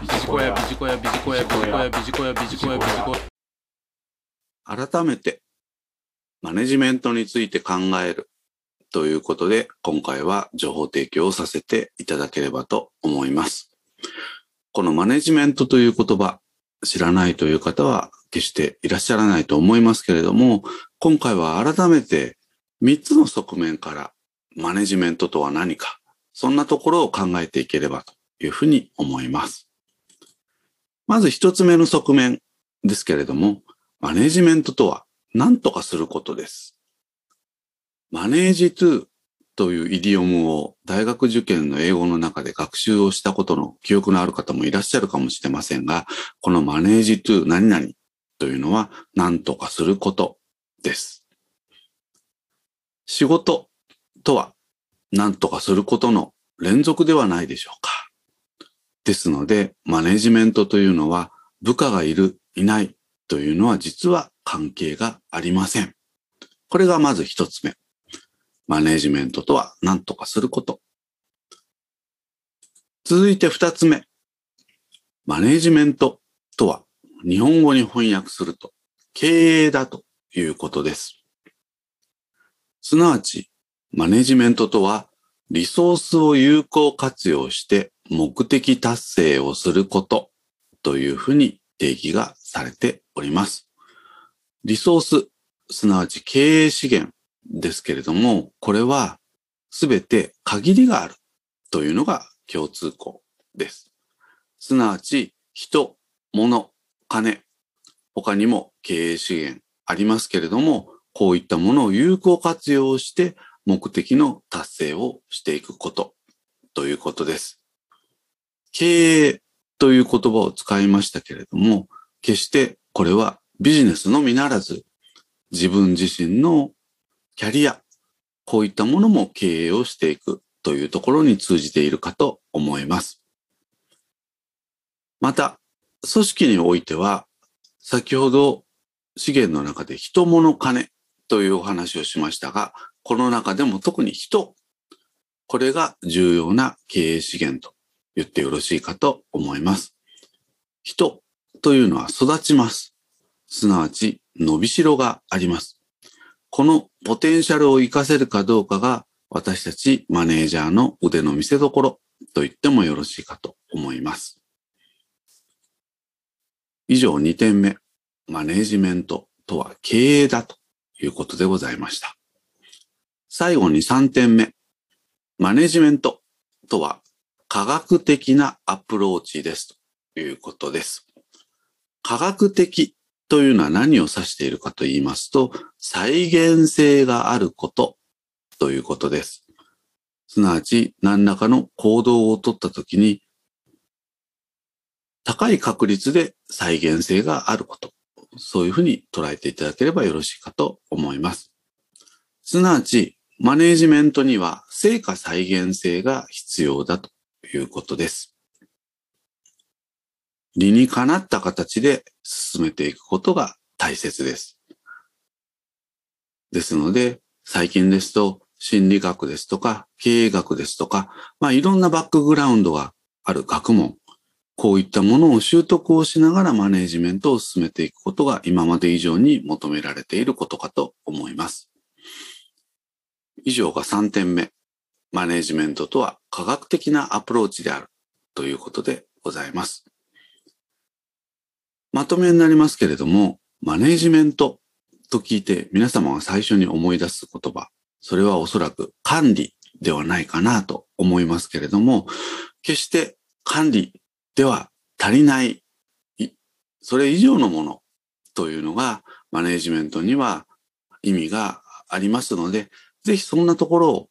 ビジコヤビジコヤビジコヤビジコヤビジコヤビジコヤビジコヤ改めて、マネジメントについて考えるということで、今回は情報提供をさせていただければと思います。このマネジメントという言葉、知らないという方は決していらっしゃらないと思いますけれども、今回は改めて3つの側面からマネジメントとは何か、そんなところを考えていければというふうに思います。まず1つ目の側面ですけれども、マネジメントとは何とかすることです。マネージトゥというイディオムを大学受験の英語の中で学習をしたことの記憶のある方もいらっしゃるかもしれませんが、このマネージトゥ何々というのは何とかすることです。仕事とは何とかすることの連続ではないでしょうか。ですので、マネジメントというのは部下がいる、いないというのは実は関係がありません。これがまず一つ目。マネジメントとは何とかすること。続いて二つ目。マネジメントとは日本語に翻訳すると経営だということです。すなわち、マネジメントとはリソースを有効活用して目的達成をすることというふうに定義がされております。リソース、すなわち経営資源ですけれども、これはすべて限りがあるというのが共通項です。すなわち人、物、金、他にも経営資源ありますけれども、こういったものを有効活用して目的の達成をしていくことということです。経営という言葉を使いましたけれども、決してこれはビジネスのみならず、自分自身のキャリア、こういったものも経営をしていくというところに通じているかと思います。また、組織においては、先ほど資源の中で人物金というお話をしましたが、この中でも特に人、これが重要な経営資源と言ってよろしいかと思います。人というのは育ちます。すなわち伸びしろがあります。このポテンシャルを活かせるかどうかが私たちマネージャーの腕の見せ所と言ってもよろしいかと思います。以上2点目。マネージメントとは経営だということでございました。最後に3点目。マネージメントとは科学的なアプローチですということです。科学的というのは何を指しているかと言いますと、再現性があることということです。すなわち何らかの行動をとったときに高い確率で再現性があること。そういうふうに捉えていただければよろしいかと思います。すなわち、マネージメントには成果再現性が必要だということです。理にかなった形で進めていくことが大切です。ですので、最近ですと、心理学ですとか、経営学ですとか、まあいろんなバックグラウンドがある学問、こういったものを習得をしながらマネジメントを進めていくことが今まで以上に求められていることかと思います。以上が3点目。マネジメントとは科学的なアプローチであるということでございます。まとめになりますけれども、マネジメントと聞いて皆様が最初に思い出す言葉、それはおそらく管理ではないかなと思いますけれども、決して管理では足りない、それ以上のものというのがマネジメントには意味がありますので、ぜひそんなところを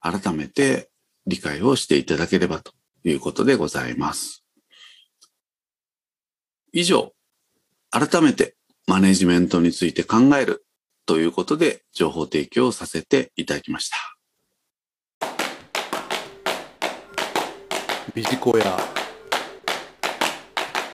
改めて理解をしていただければということでございます。以上、改めてマネジメントについて考えるということで情報提供させていただきました。ビジコヤ